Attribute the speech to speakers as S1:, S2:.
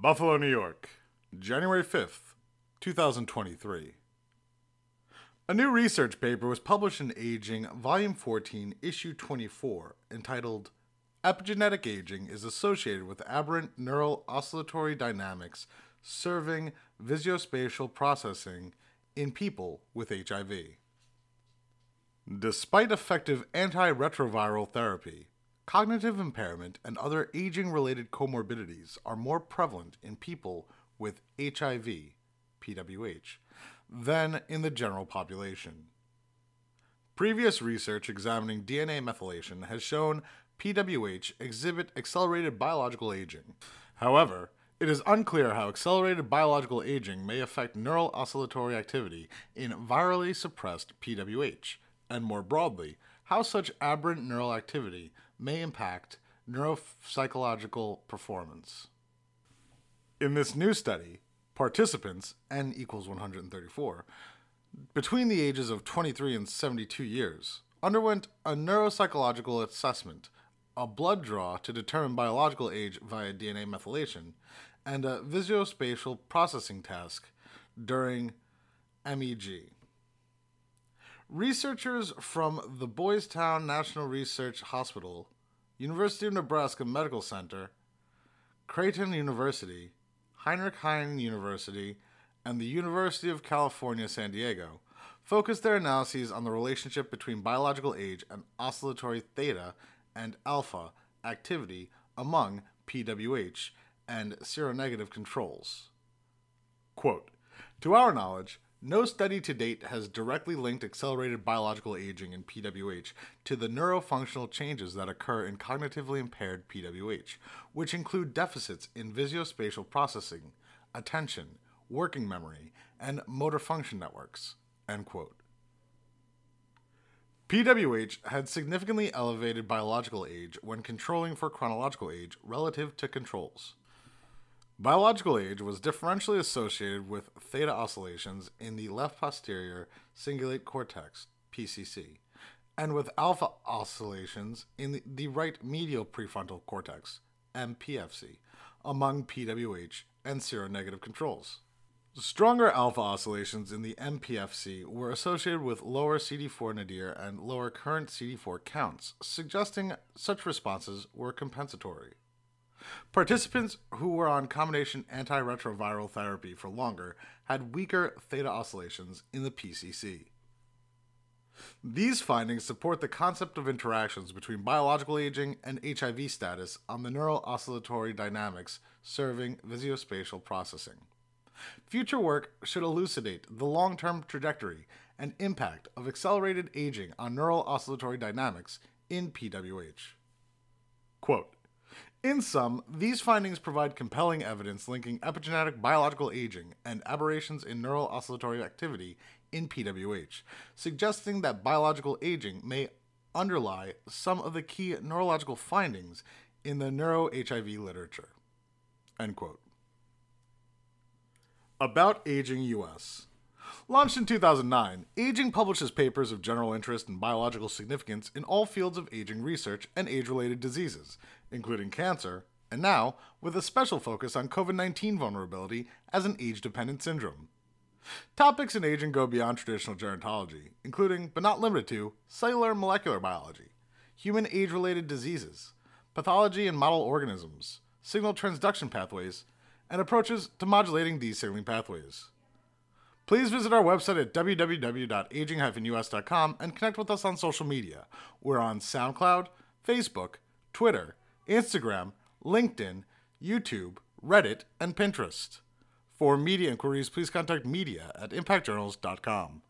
S1: Buffalo, New York, January 5th, 2023. A new research paper was published in Aging, Volume 14, Issue 24, entitled Epigenetic Aging is Associated with Aberrant Neural Oscillatory Dynamics Serving Visuospatial Processing in People with HIV. Despite effective antiretroviral therapy, Cognitive impairment and other aging related comorbidities are more prevalent in people with HIV, PWH, than in the general population. Previous research examining DNA methylation has shown PWH exhibit accelerated biological aging. However, it is unclear how accelerated biological aging may affect neural oscillatory activity in virally suppressed PWH, and more broadly, how such aberrant neural activity may impact neuropsychological performance. In this new study, participants, n equals 134, between the ages of 23 and 72 years, underwent a neuropsychological assessment, a blood draw to determine biological age via DNA methylation, and a visuospatial processing task during MEG. Researchers from the Boys Town National Research Hospital, University of Nebraska Medical Center, Creighton University, Heinrich Heine University, and the University of California, San Diego focused their analyses on the relationship between biological age and oscillatory theta and alpha activity among PWH and seronegative controls. Quote, to our knowledge, no study to date has directly linked accelerated biological aging in PWH to the neurofunctional changes that occur in cognitively impaired PWH, which include deficits in visuospatial processing, attention, working memory, and motor function networks. PWH had significantly elevated biological age when controlling for chronological age relative to controls. Biological age was differentially associated with theta oscillations in the left posterior cingulate cortex, PCC, and with alpha oscillations in the, right medial prefrontal cortex, MPFC, among PWH and seronegative controls. Stronger alpha oscillations in the MPFC were associated with lower CD4 nadir and lower current CD4 counts, suggesting such responses were compensatory. Participants who were on combination antiretroviral therapy for longer had weaker theta oscillations in the PCC. These findings support the concept of interactions between biological aging and HIV status on the neural oscillatory dynamics serving visuospatial processing. Future work should elucidate the long term trajectory and impact of accelerated aging on neural oscillatory dynamics in PWH. Quote, in sum, these findings provide compelling evidence linking epigenetic biological aging and aberrations in neural oscillatory activity in PWH, suggesting that biological aging may underlie some of the key neurological findings in the neuro HIV literature. About Aging US. Launched in 2009, Aging publishes papers of general interest and biological significance in all fields of aging research and age related diseases, including cancer, and now with a special focus on COVID 19 vulnerability as an age dependent syndrome. Topics in aging go beyond traditional gerontology, including, but not limited to, cellular and molecular biology, human age related diseases, pathology in model organisms, signal transduction pathways, and approaches to modulating these signaling pathways. Please visit our website at www.aging-us.com and connect with us on social media. We're on SoundCloud, Facebook, Twitter, Instagram, LinkedIn, YouTube, Reddit, and Pinterest. For media inquiries, please contact media at impactjournals.com.